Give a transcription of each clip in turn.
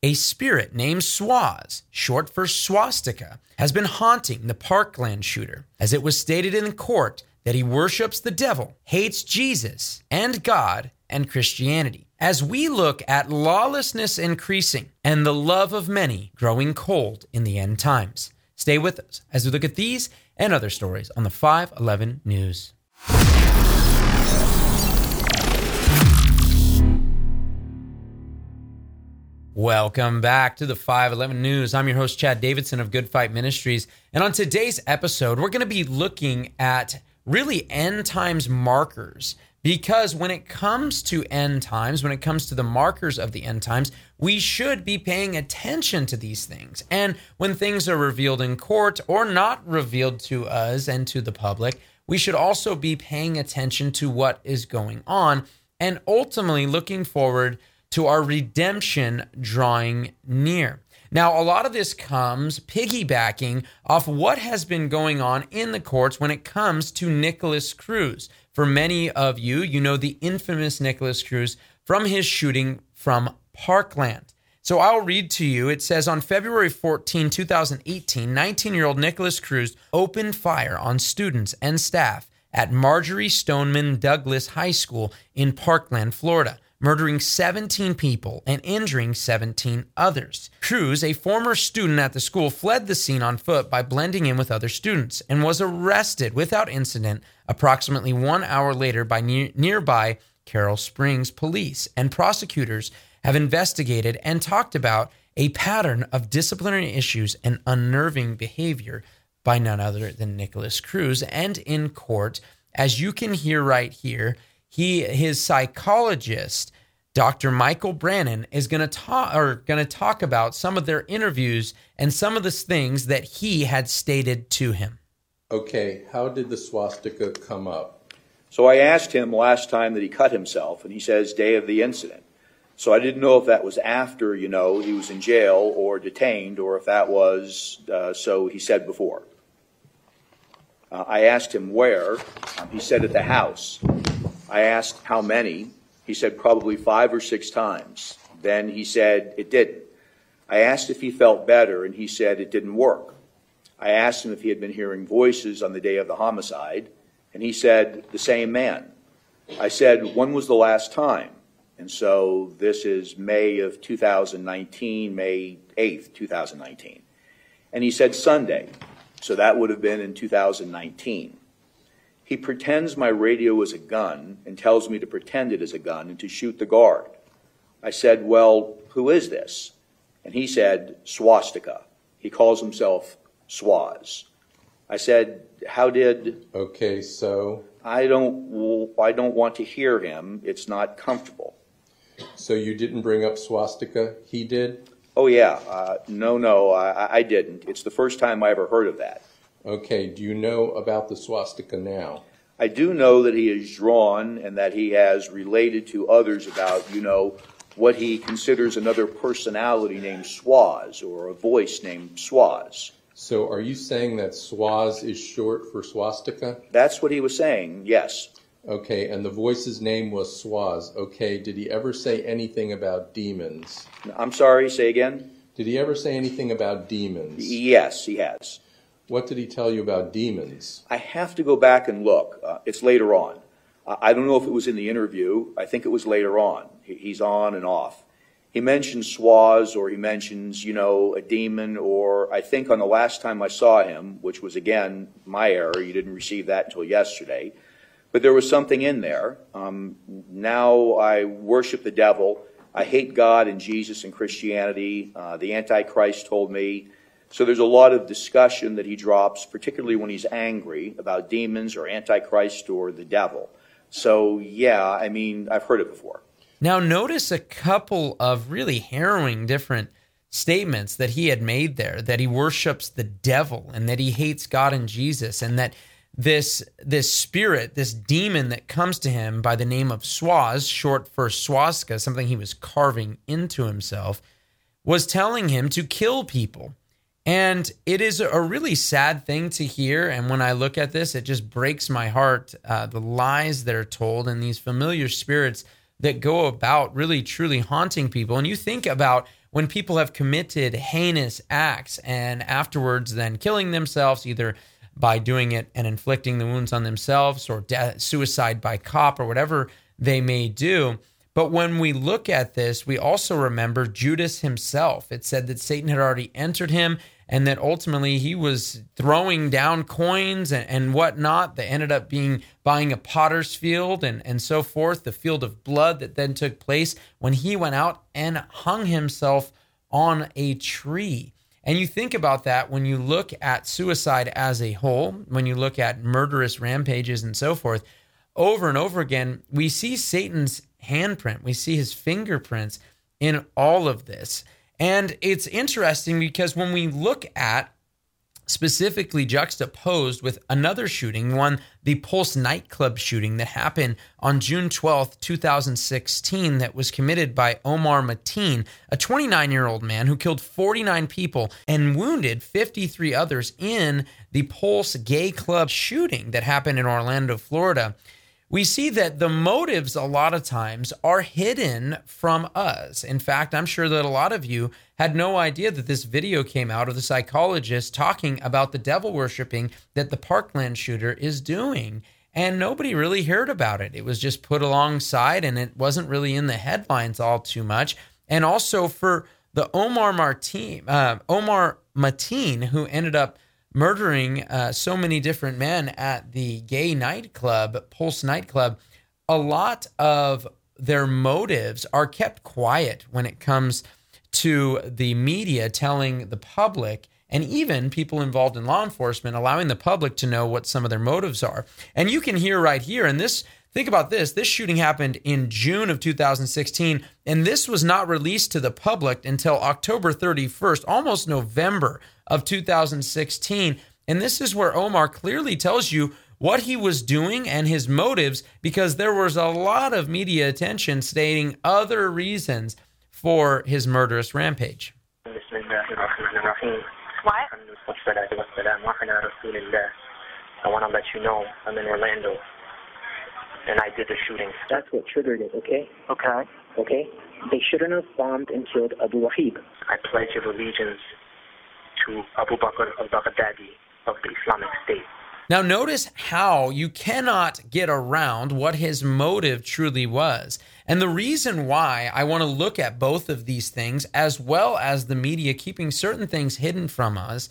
A spirit named Swas, short for swastika, has been haunting the Parkland shooter, as it was stated in court that he worships the devil, hates Jesus and God and Christianity. As we look at lawlessness increasing and the love of many growing cold in the end times, stay with us as we look at these and other stories on the 511 News. Welcome back to the 511 News. I'm your host, Chad Davidson of Good Fight Ministries. And on today's episode, we're going to be looking at really end times markers. Because when it comes to end times, when it comes to the markers of the end times, we should be paying attention to these things. And when things are revealed in court or not revealed to us and to the public, we should also be paying attention to what is going on and ultimately looking forward to our redemption drawing near. Now, a lot of this comes piggybacking off what has been going on in the courts when it comes to Nikolas Cruz. For many of you, you know the infamous Nikolas Cruz from his shooting from Parkland. So I'll read to you. It says on February 14, 2018, 19 year old Nikolas Cruz opened fire on students and staff at Marjory Stoneman Douglas High School in Parkland, Florida murdering 17 people and injuring 17 others. Cruz, a former student at the school, fled the scene on foot by blending in with other students and was arrested without incident approximately one hour later by ne- nearby Coral Springs police. And prosecutors have investigated and talked about a pattern of disciplinary issues and unnerving behavior by none other than Nikolas Cruz. And in court, as you can hear right here, he his psychologist Dr. Michael Brannon is going to talk or going to talk about some of their interviews and some of the things that he had stated to him. Okay, how did the swastika come up? So I asked him last time that he cut himself, and he says day of the incident. So I didn't know if that was after, you know, he was in jail or detained, or if that was uh, so he said before. Uh, I asked him where. Um, he said at the house. I asked how many. He said probably five or six times. Then he said it didn't. I asked if he felt better, and he said it didn't work. I asked him if he had been hearing voices on the day of the homicide, and he said the same man. I said, when was the last time? And so this is May of 2019, May 8th, 2019. And he said Sunday. So that would have been in 2019. He pretends my radio is a gun and tells me to pretend it is a gun and to shoot the guard. I said, Well, who is this? And he said, Swastika. He calls himself Swas. I said, How did. Okay, so. I don't, I don't want to hear him. It's not comfortable. So you didn't bring up swastika? He did? Oh, yeah. Uh, no, no, I, I didn't. It's the first time I ever heard of that. Okay, do you know about the swastika now? I do know that he has drawn and that he has related to others about, you know, what he considers another personality named Swas or a voice named Swas. So are you saying that Swas is short for swastika? That's what he was saying, yes. Okay, and the voice's name was Swas. Okay, did he ever say anything about demons? I'm sorry, say again? Did he ever say anything about demons? Yes, he has. What did he tell you about demons? I have to go back and look. Uh, it's later on. I don't know if it was in the interview. I think it was later on. He's on and off. He mentions Swas or he mentions, you know, a demon, or I think on the last time I saw him, which was again my error, you didn't receive that until yesterday, but there was something in there. Um, now I worship the devil. I hate God and Jesus and Christianity. Uh, the Antichrist told me so there's a lot of discussion that he drops, particularly when he's angry about demons or Antichrist or the devil. So, yeah, I mean, I've heard it before. Now, notice a couple of really harrowing different statements that he had made there that he worships the devil and that he hates God and Jesus and that this this spirit, this demon that comes to him by the name of Swas, short for swastika, something he was carving into himself, was telling him to kill people. And it is a really sad thing to hear. And when I look at this, it just breaks my heart uh, the lies that are told and these familiar spirits that go about really truly haunting people. And you think about when people have committed heinous acts and afterwards then killing themselves, either by doing it and inflicting the wounds on themselves or suicide by cop or whatever they may do. But when we look at this, we also remember Judas himself. It said that Satan had already entered him and that ultimately he was throwing down coins and, and whatnot that ended up being buying a potter's field and, and so forth, the field of blood that then took place when he went out and hung himself on a tree. And you think about that when you look at suicide as a whole, when you look at murderous rampages and so forth, over and over again, we see Satan's handprint, we see his fingerprints in all of this. And it's interesting because when we look at specifically juxtaposed with another shooting, one, the Pulse nightclub shooting that happened on June 12th, 2016, that was committed by Omar Mateen, a 29 year old man who killed 49 people and wounded 53 others in the Pulse gay club shooting that happened in Orlando, Florida we see that the motives a lot of times are hidden from us. In fact, I'm sure that a lot of you had no idea that this video came out of the psychologist talking about the devil worshiping that the Parkland shooter is doing. And nobody really heard about it. It was just put alongside and it wasn't really in the headlines all too much. And also for the Omar Martin, uh, Omar Mateen, who ended up murdering uh, so many different men at the gay nightclub, Pulse nightclub, a lot of their motives are kept quiet when it comes to the media telling the public and even people involved in law enforcement allowing the public to know what some of their motives are. And you can hear right here, and this Think about this. This shooting happened in June of 2016, and this was not released to the public until October 31st, almost November of 2016. And this is where Omar clearly tells you what he was doing and his motives because there was a lot of media attention stating other reasons for his murderous rampage. What? I want to let you know I'm in Orlando and I did the shooting. That's what triggered it, okay? Okay. Okay? They shouldn't have bombed and killed Abu Wahib. I pledge of allegiance to Abu Bakr al-Baghdadi of the Islamic State. Now, notice how you cannot get around what his motive truly was. And the reason why I want to look at both of these things, as well as the media keeping certain things hidden from us,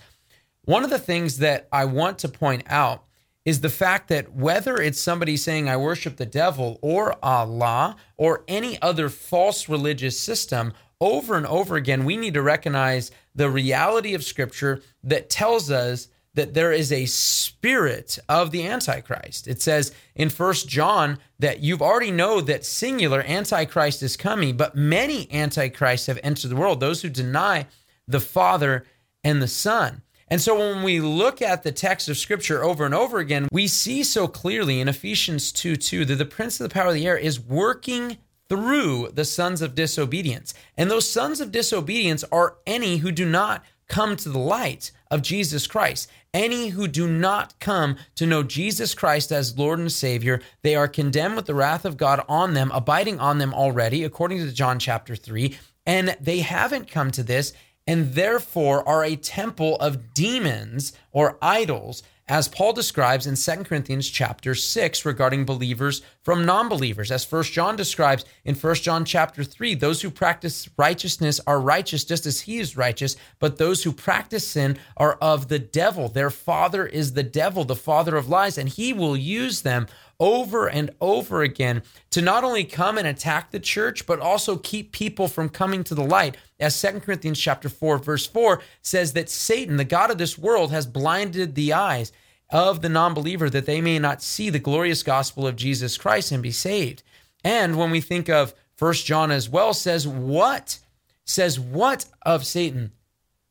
one of the things that I want to point out is the fact that whether it's somebody saying, I worship the devil or Allah or any other false religious system, over and over again, we need to recognize the reality of Scripture that tells us that there is a spirit of the Antichrist. It says in First John that you've already know that singular Antichrist is coming, but many Antichrists have entered the world, those who deny the Father and the Son. And so when we look at the text of scripture over and over again, we see so clearly in Ephesians 2 2 that the prince of the power of the air is working through the sons of disobedience. And those sons of disobedience are any who do not come to the light of Jesus Christ. Any who do not come to know Jesus Christ as Lord and Savior, they are condemned with the wrath of God on them, abiding on them already, according to John chapter 3. And they haven't come to this and therefore are a temple of demons or idols as Paul describes in 2 Corinthians chapter 6 regarding believers from non-believers. As 1 John describes in 1 John chapter 3 those who practice righteousness are righteous just as he is righteous but those who practice sin are of the devil. Their father is the devil the father of lies and he will use them over and over again to not only come and attack the church but also keep people from coming to the light as 2 Corinthians chapter 4 verse 4 says that Satan the god of this world has blinded the eyes of the non-believer that they may not see the glorious gospel of Jesus Christ and be saved. And when we think of First John as well says what says what of Satan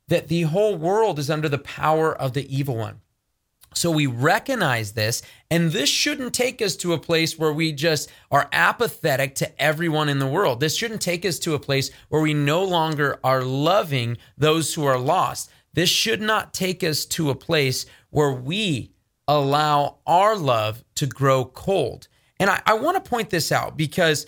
that the whole world is under the power of the evil one. So we recognize this, and this shouldn't take us to a place where we just are apathetic to everyone in the world. This shouldn't take us to a place where we no longer are loving those who are lost. This should not take us to a place where we allow our love to grow cold. And I, I want to point this out because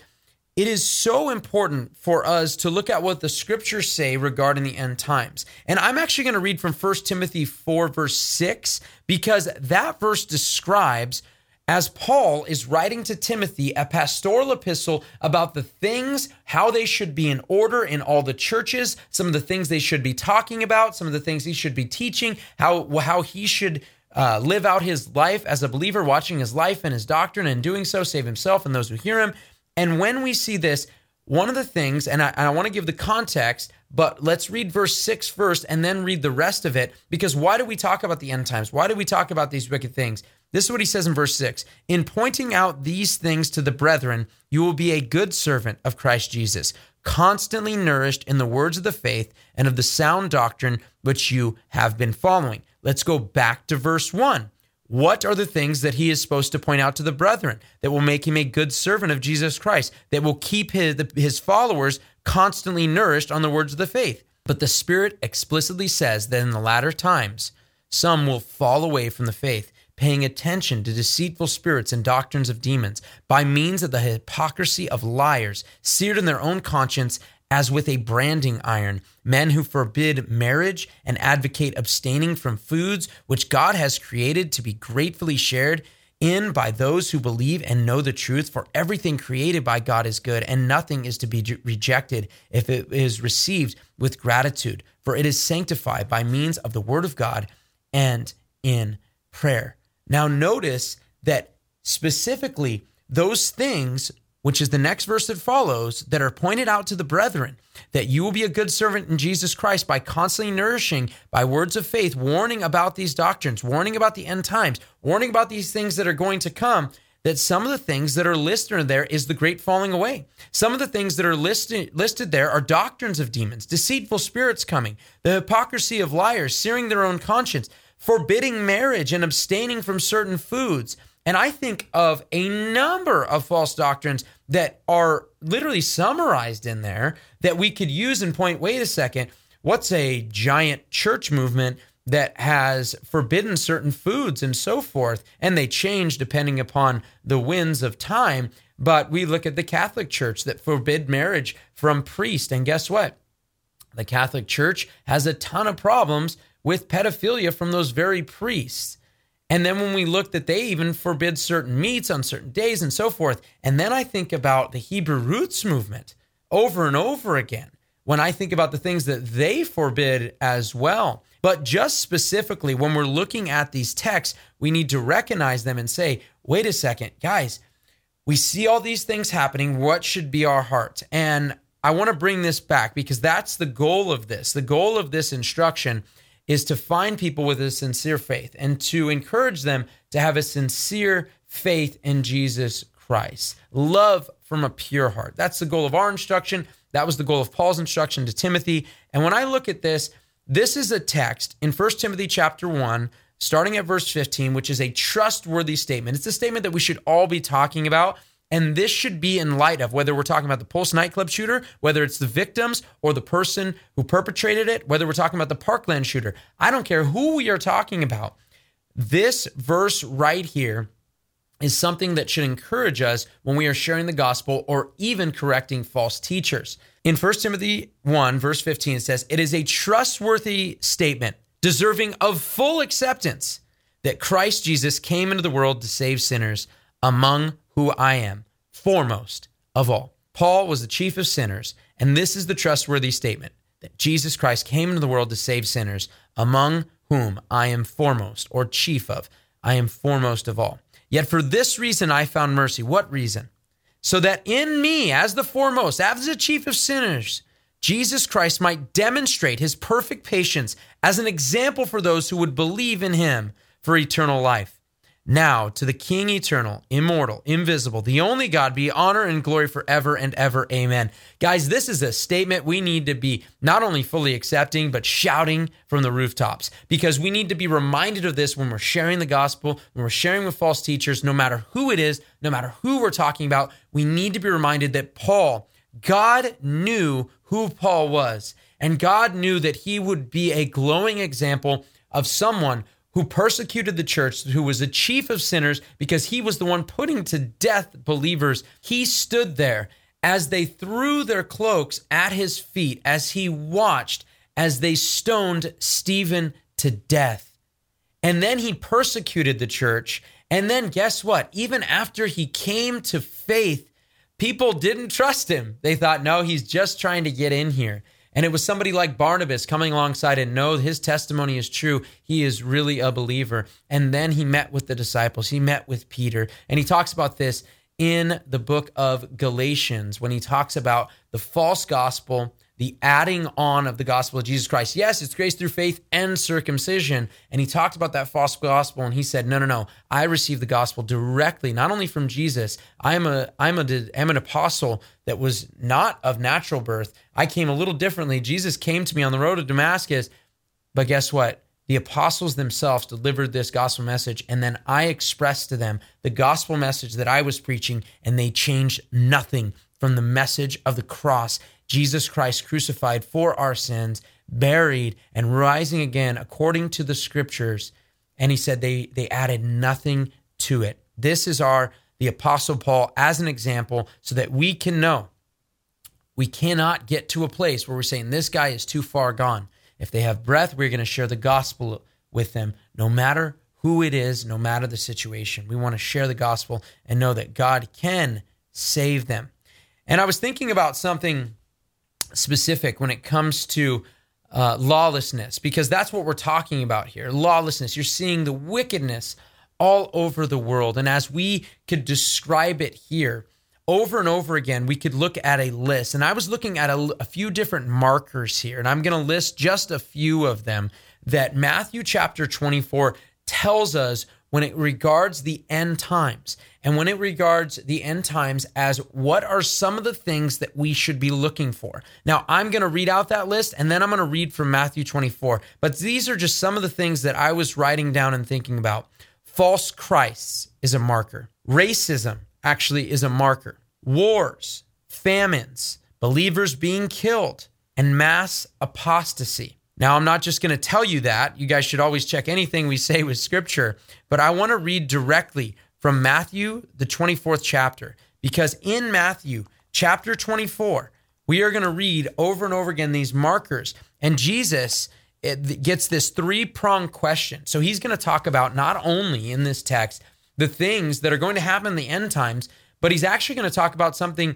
it is so important for us to look at what the scriptures say regarding the end times. And I'm actually going to read from 1 Timothy 4, verse 6, because that verse describes as Paul is writing to Timothy a pastoral epistle about the things, how they should be in order in all the churches, some of the things they should be talking about, some of the things he should be teaching, how, how he should uh, live out his life as a believer, watching his life and his doctrine, and doing so save himself and those who hear him. And when we see this, one of the things, and I, I want to give the context, but let's read verse 6 first and then read the rest of it. Because why do we talk about the end times? Why do we talk about these wicked things? This is what he says in verse 6 In pointing out these things to the brethren, you will be a good servant of Christ Jesus, constantly nourished in the words of the faith and of the sound doctrine which you have been following. Let's go back to verse 1. What are the things that he is supposed to point out to the brethren that will make him a good servant of Jesus Christ, that will keep his, his followers constantly nourished on the words of the faith? But the Spirit explicitly says that in the latter times, some will fall away from the faith, paying attention to deceitful spirits and doctrines of demons by means of the hypocrisy of liars, seared in their own conscience as with a branding iron, men who forbid marriage and advocate abstaining from foods which God has created to be gratefully shared in by those who believe and know the truth. For everything created by God is good, and nothing is to be rejected if it is received with gratitude, for it is sanctified by means of the word of God and in prayer. Now, notice that specifically those things which is the next verse that follows, that are pointed out to the brethren, that you will be a good servant in Jesus Christ by constantly nourishing by words of faith, warning about these doctrines, warning about the end times, warning about these things that are going to come. That some of the things that are listed there is the great falling away. Some of the things that are listed listed there are doctrines of demons, deceitful spirits coming, the hypocrisy of liars, searing their own conscience, forbidding marriage and abstaining from certain foods and I think of a number of false doctrines that are literally summarized in there that we could use and point wait a second, what's a giant church movement that has forbidden certain foods and so forth? And they change depending upon the winds of time. But we look at the Catholic Church that forbid marriage from priest. And guess what? The Catholic Church has a ton of problems with pedophilia from those very priests. And then when we look that they even forbid certain meats on certain days and so forth. And then I think about the Hebrew roots movement over and over again when I think about the things that they forbid as well. But just specifically, when we're looking at these texts, we need to recognize them and say, wait a second, guys, we see all these things happening. What should be our heart? And I want to bring this back because that's the goal of this. The goal of this instruction is to find people with a sincere faith and to encourage them to have a sincere faith in Jesus Christ. Love from a pure heart. That's the goal of our instruction. That was the goal of Paul's instruction to Timothy. And when I look at this, this is a text in 1 Timothy chapter 1 starting at verse 15, which is a trustworthy statement. It's a statement that we should all be talking about and this should be in light of whether we're talking about the Pulse nightclub shooter, whether it's the victims or the person who perpetrated it, whether we're talking about the Parkland shooter. I don't care who we are talking about. This verse right here is something that should encourage us when we are sharing the gospel or even correcting false teachers. In 1 Timothy 1, verse 15, it says, It is a trustworthy statement, deserving of full acceptance, that Christ Jesus came into the world to save sinners, among who I am, foremost of all. Paul was the chief of sinners, and this is the trustworthy statement that Jesus Christ came into the world to save sinners, among whom I am foremost, or chief of. I am foremost of all. Yet for this reason I found mercy. What reason? So that in me, as the foremost, as the chief of sinners, Jesus Christ might demonstrate his perfect patience as an example for those who would believe in him for eternal life. Now, to the King eternal, immortal, invisible, the only God, be honor and glory forever and ever. Amen. Guys, this is a statement we need to be not only fully accepting, but shouting from the rooftops because we need to be reminded of this when we're sharing the gospel, when we're sharing with false teachers, no matter who it is, no matter who we're talking about. We need to be reminded that Paul, God knew who Paul was, and God knew that he would be a glowing example of someone who persecuted the church, who was the chief of sinners because he was the one putting to death believers. He stood there as they threw their cloaks at his feet, as he watched as they stoned Stephen to death. And then he persecuted the church. And then guess what? Even after he came to faith, people didn't trust him. They thought, no, he's just trying to get in here. And it was somebody like Barnabas coming alongside and know his testimony is true. He is really a believer. And then he met with the disciples. He met with Peter. And he talks about this in the book of Galatians when he talks about the false gospel the adding on of the gospel of Jesus Christ. Yes, it's grace through faith and circumcision. And he talked about that false gospel and he said, no, no, no. I received the gospel directly, not only from Jesus. I'm a, I'm a, I'm an apostle that was not of natural birth. I came a little differently. Jesus came to me on the road to Damascus. But guess what? The apostles themselves delivered this gospel message, and then I expressed to them the gospel message that I was preaching, and they changed nothing from the message of the cross. Jesus Christ crucified for our sins, buried, and rising again according to the scriptures. And he said they, they added nothing to it. This is our, the Apostle Paul, as an example, so that we can know we cannot get to a place where we're saying this guy is too far gone. If they have breath, we're going to share the gospel with them, no matter who it is, no matter the situation. We want to share the gospel and know that God can save them. And I was thinking about something specific when it comes to uh, lawlessness, because that's what we're talking about here lawlessness. You're seeing the wickedness all over the world. And as we could describe it here, over and over again, we could look at a list. And I was looking at a, a few different markers here, and I'm going to list just a few of them that Matthew chapter 24 tells us when it regards the end times and when it regards the end times as what are some of the things that we should be looking for. Now, I'm going to read out that list and then I'm going to read from Matthew 24, but these are just some of the things that I was writing down and thinking about. False Christs is a marker. Racism actually is a marker. Wars, famines, believers being killed, and mass apostasy. Now, I'm not just going to tell you that. You guys should always check anything we say with scripture, but I want to read directly from Matthew, the 24th chapter, because in Matthew chapter 24, we are going to read over and over again these markers. And Jesus eh, gets this three pronged question. So he's going to talk about not only in this text the things that are going to happen in the end times, but he's actually going to talk about something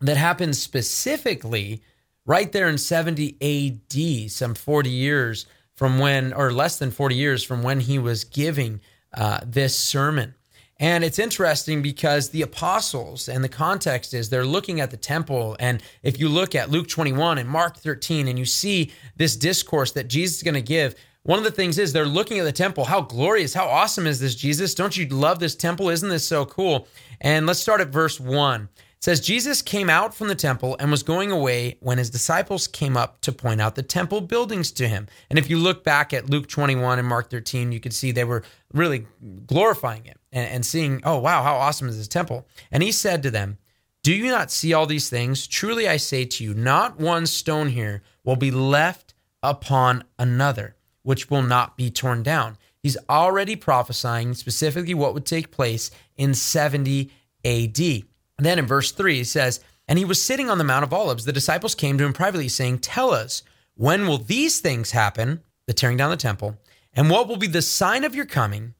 that happens specifically right there in 70 AD, some 40 years from when, or less than 40 years from when he was giving uh, this sermon. And it's interesting because the apostles and the context is they're looking at the temple. And if you look at Luke 21 and Mark 13 and you see this discourse that Jesus is going to give, one of the things is they're looking at the temple. How glorious, how awesome is this, Jesus? Don't you love this temple? Isn't this so cool? And let's start at verse 1 says Jesus came out from the temple and was going away when his disciples came up to point out the temple buildings to him. And if you look back at Luke 21 and Mark 13, you could see they were really glorifying it and, and seeing, oh, wow, how awesome is this temple? And he said to them, Do you not see all these things? Truly I say to you, not one stone here will be left upon another, which will not be torn down. He's already prophesying specifically what would take place in 70 AD. Then in verse 3, he says, And he was sitting on the Mount of Olives. The disciples came to him privately, saying, Tell us, when will these things happen, the tearing down the temple, and what will be the sign of your coming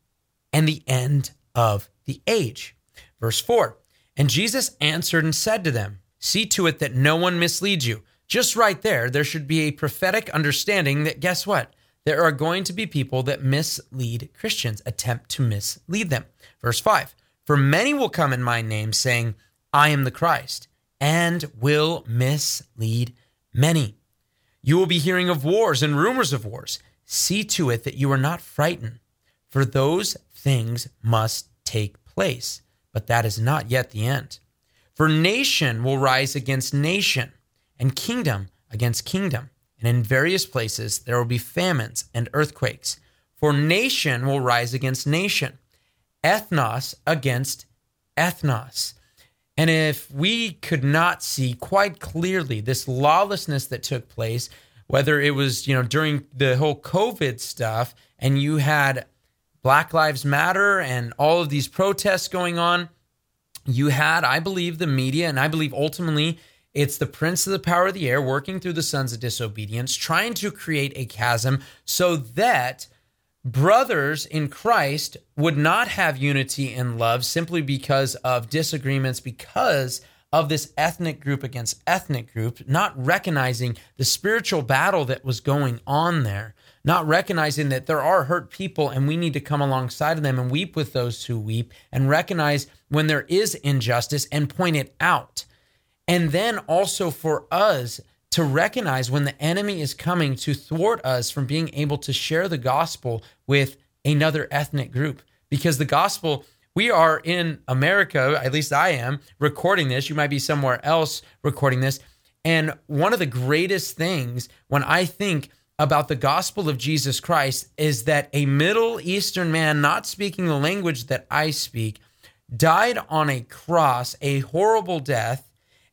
and the end of the age? Verse 4 And Jesus answered and said to them, See to it that no one misleads you. Just right there, there should be a prophetic understanding that guess what? There are going to be people that mislead Christians, attempt to mislead them. Verse 5 For many will come in my name, saying, I am the Christ, and will mislead many. You will be hearing of wars and rumors of wars. See to it that you are not frightened, for those things must take place, but that is not yet the end. For nation will rise against nation, and kingdom against kingdom, and in various places there will be famines and earthquakes. For nation will rise against nation, ethnos against ethnos and if we could not see quite clearly this lawlessness that took place, whether it was, you know, during the whole COVID stuff and you had Black Lives Matter and all of these protests going on, you had, I believe, the media, and I believe ultimately it's the prince of the power of the air working through the sons of disobedience, trying to create a chasm so that brothers in Christ would not have unity and love simply because of disagreements, because of this ethnic group against ethnic group, not recognizing the spiritual battle that was going on there, not recognizing that there are hurt people and we need to come alongside of them and weep with those who weep and recognize when there is injustice and point it out. And then also for us to recognize when the enemy is coming to thwart us from being able to share the gospel with another ethnic group. Because the gospel, we are in America, at least I am, recording this. You might be somewhere else recording this. And one of the greatest things when I think about the gospel of Jesus Christ is that a Middle Eastern man, not speaking the language that I speak, died on a cross, a horrible death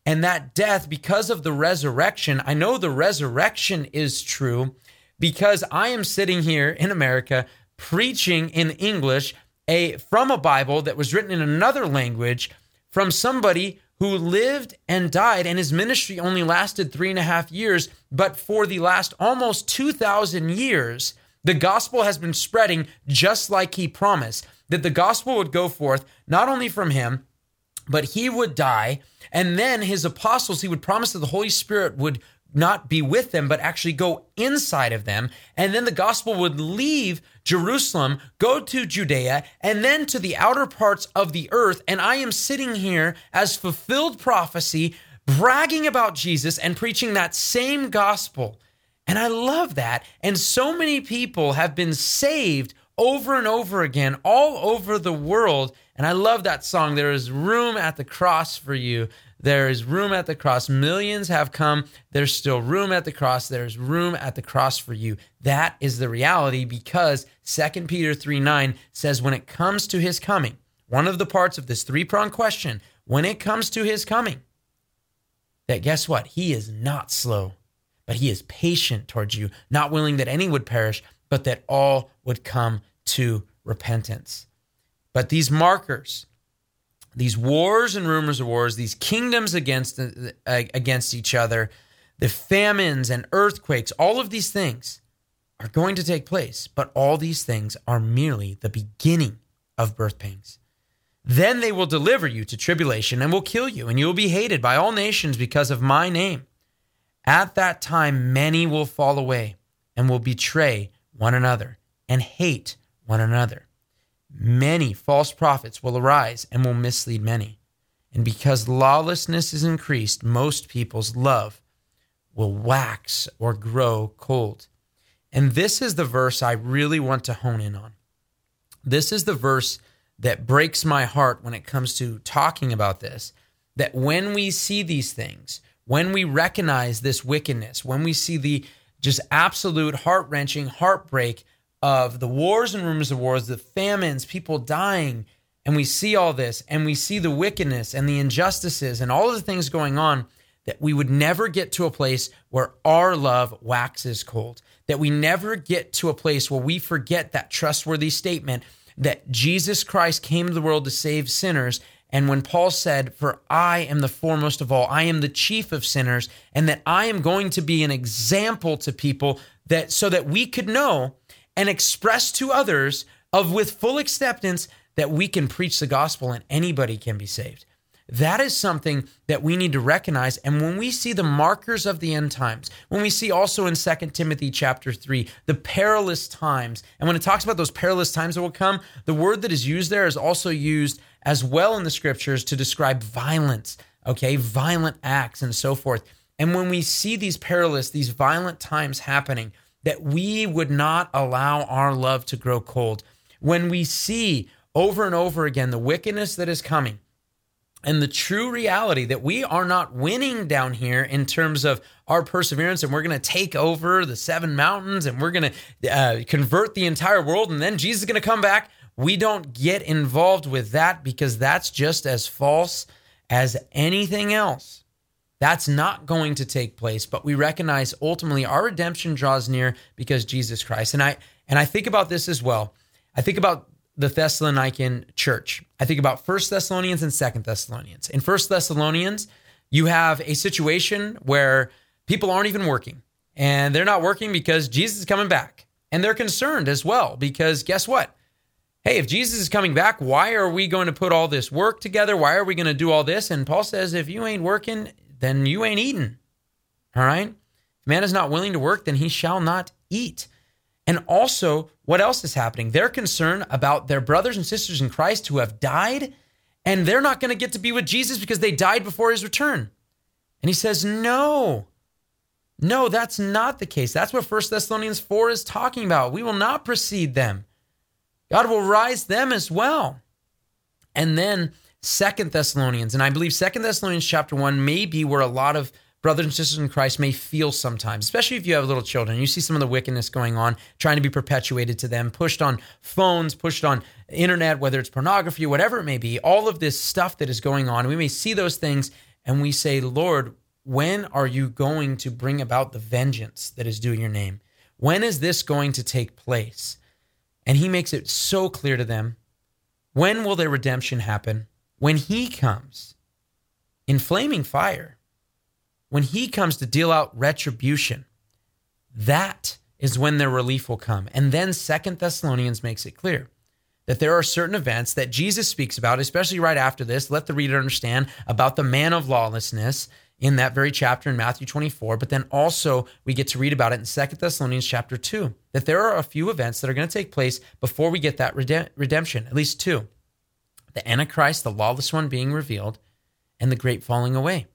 and that death, because of the resurrection, I know the resurrection is true because I am sitting here in America preaching in English a from a Bible that was written in another language from somebody who lived and died, and his ministry only lasted three and a half years. But for the last almost 2,000 years, the gospel has been spreading just like he promised that the gospel would go forth not only from him, but he would die and then his apostles, he would promise that the Holy Spirit would not be with them, but actually go inside of them. And then the gospel would leave Jerusalem, go to Judea, and then to the outer parts of the earth. And I am sitting here as fulfilled prophecy, bragging about Jesus and preaching that same gospel. And I love that. And so many people have been saved over and over again all over the world. And I love that song. There is room at the cross for you. There is room at the cross. Millions have come. There's still room at the cross. There's room at the cross for you. That is the reality because 2 Peter 3 9 says, when it comes to his coming, one of the parts of this three pronged question, when it comes to his coming, that guess what? He is not slow, but he is patient towards you, not willing that any would perish, but that all would come to repentance. But these markers, these wars and rumors of wars, these kingdoms against uh, against each other, the famines and earthquakes, all of these things are going to take place, but all these things are merely the beginning of birth pangs. Then they will deliver you to tribulation and will kill you, and you will be hated by all nations because of my name. At that time, many will fall away and will betray one another and hate one another. Many false prophets will arise and will mislead many. And because lawlessness is increased, most people's love will wax or grow cold. And this is the verse I really want to hone in on. This is the verse that breaks my heart when it comes to talking about this. That when we see these things, when we recognize this wickedness, when we see the just absolute heart wrenching heartbreak of the wars and rumors of wars, the famines, people dying, and we see all this and we see the wickedness and the injustices and all of the things going on, that we would never get to a place where our love waxes cold, that we never get to a place where we forget that trustworthy statement that Jesus Christ came to the world to save sinners. And when Paul said, For I am the foremost of all, I am the chief of sinners, and that I am going to be an example to people that so that we could know and express to others of with full acceptance that we can preach the gospel and anybody can be saved. That is something that we need to recognize. And when we see the markers of the end times, when we see also in 2 Timothy chapter 3, the perilous times, and when it talks about those perilous times that will come, the word that is used there is also used as well in the scriptures to describe violence, okay, violent acts and so forth. And when we see these perilous, these violent times happening, that we would not allow our love to grow cold. When we see over and over again the wickedness that is coming, and the true reality that we are not winning down here in terms of our perseverance and we're going to take over the seven mountains and we're going to uh, convert the entire world and then Jesus is going to come back. We don't get involved with that because that's just as false as anything else. That's not going to take place, but we recognize ultimately our redemption draws near because Jesus Christ. And I and I think about this as well. I think about the Thessalonican church. I think about First Thessalonians and Second Thessalonians. In First Thessalonians, you have a situation where people aren't even working, and they're not working because Jesus is coming back, and they're concerned as well because guess what? Hey, if Jesus is coming back, why are we going to put all this work together? Why are we going to do all this? And Paul says, if you ain't working, then you ain't eating. All right? If man is not willing to work, then he shall not eat. And also, what else is happening? They're concerned about their brothers and sisters in Christ who have died, and they're not going to get to be with Jesus because they died before his return. And he says, No, no, that's not the case. That's what 1 Thessalonians 4 is talking about. We will not precede them. God will rise them as well. And then Second Thessalonians, and I believe Second Thessalonians chapter 1 may be where a lot of brothers and sisters in Christ may feel sometimes, especially if you have little children. You see some of the wickedness going on, trying to be perpetuated to them, pushed on phones, pushed on internet, whether it's pornography, whatever it may be, all of this stuff that is going on. We may see those things and we say, Lord, when are you going to bring about the vengeance that is due your name? When is this going to take place? And he makes it so clear to them. When will their redemption happen? When he comes in flaming fire when he comes to deal out retribution, that is when their relief will come. And then Second Thessalonians makes it clear that there are certain events that Jesus speaks about, especially right after this. Let the reader understand about the man of lawlessness in that very chapter in Matthew 24, but then also we get to read about it in Second Thessalonians chapter 2, that there are a few events that are going to take place before we get that redemption, at least two. The Antichrist, the lawless one being revealed, and the great falling away.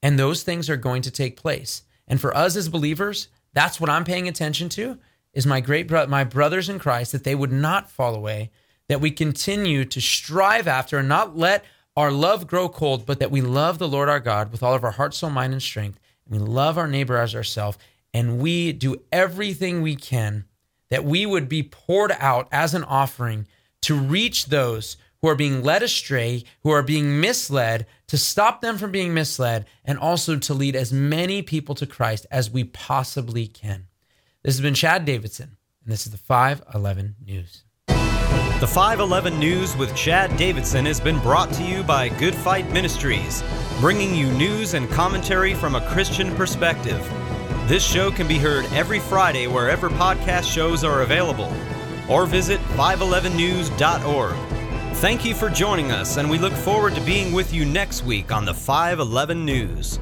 And those things are going to take place. And for us as believers, that's what I'm paying attention to is my great bro- my brothers in Christ that they would not fall away, that we continue to strive after and not let our love grow cold, but that we love the Lord our God with all of our heart, soul, mind, and strength. And we love our neighbor as ourselves. And we do everything we can that we would be poured out as an offering to reach those who are being led astray, who are being misled, to stop them from being misled, and also to lead as many people to Christ as we possibly can. This has been Chad Davidson, and this is the 511 News. The 511 News with Chad Davidson has been brought to you by Good Fight Ministries, bringing you news and commentary from a Christian perspective. This show can be heard every Friday wherever podcast shows are available, or visit 511news.org. Thank you for joining us, and we look forward to being with you next week on the 511 News.